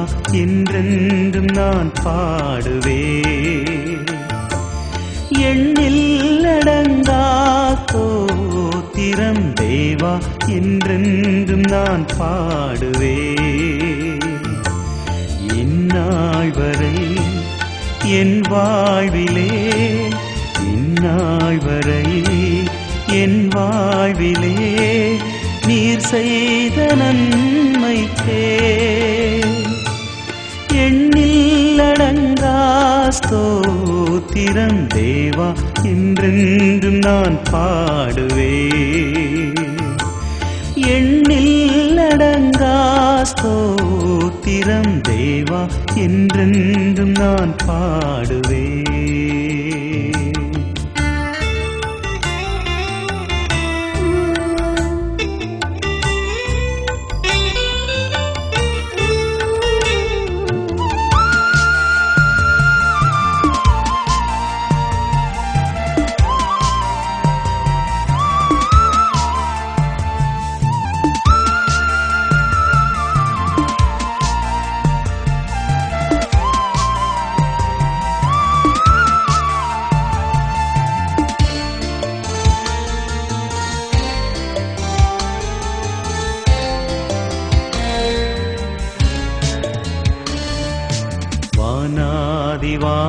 ஸ்தோத்திரம் என்றென்றும் நான் பாடுவே எண்ணில் அடங்கா ஸ்தோத்திரம் தேவா என்றென்றும் நான் பாடுவே இந்நாள் வரை என் வாழ்விலே இந்நாள் வரை என் வாழ்விலே நீர் செய்த நன்மைக்கே ஸ்தோத்திரம் தேவா என்றென்றும் நான் பாடுவே எண்ணில் அடங்கா ஸ்தோத்திரம் தேவா என்றென்றும் நான் பாடுவே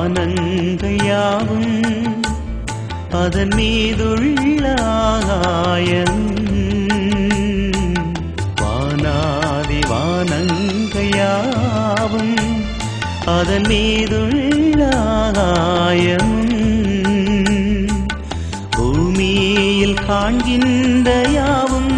வானாதி வானங்கையாவும் அதன் மீதுள்ள ஆகாயம். வானாதி வானங்கையாவும் அதன் மீதுள்ள ஆகாயம். பூமியில் காண்கின்ற யாவும்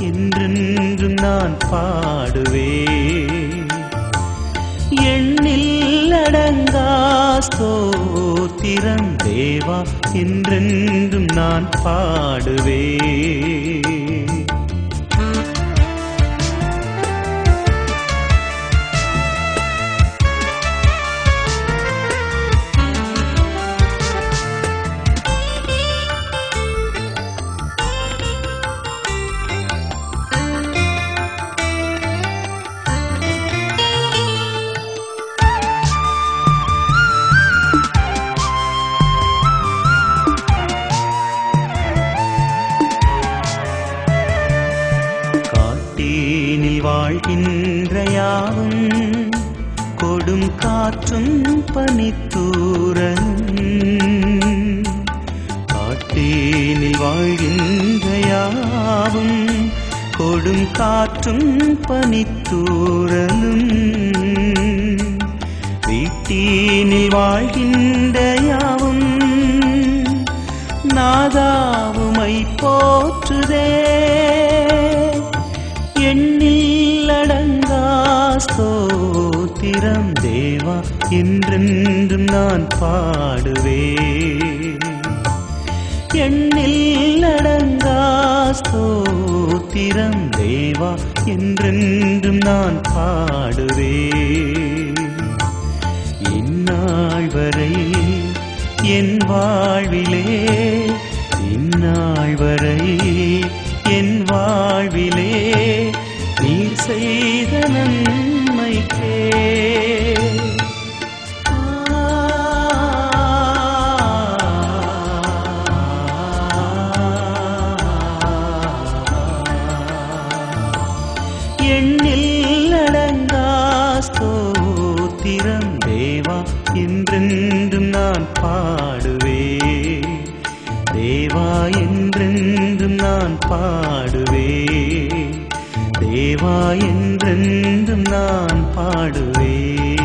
என்றென்றும் நான் பாடுவே எண்ணில்லடங்கா ஸ்தோத்திரம் தேவா என்றென்றும் நான் பாடுவேன். காட்டீனில் வாழ்கின்ற யாவும் கொடும் காற்றும் பனித்தூரன். காட்டீனில் வாழ்கின்ற யாவும் கொடும் காற்றும் பனித்தூரலும் வீட்டீனில் வாழ்கின்ற யாவும் நாதாவுமை போற்றுதே. தேவா என்றென்றும் நான் பாடுவே எண்ணில் அடங்கா ஸ்தோத்திரம் தேவா என்றென்றும் நான் பாடுவேன். ஸ்தோத்திரம் தேவா என்றென்றும் நான் பாடுவே. தேவா என்றென்றும் நான் பாடுவே. தேவா என்றென்றும் நான் பாடுவே.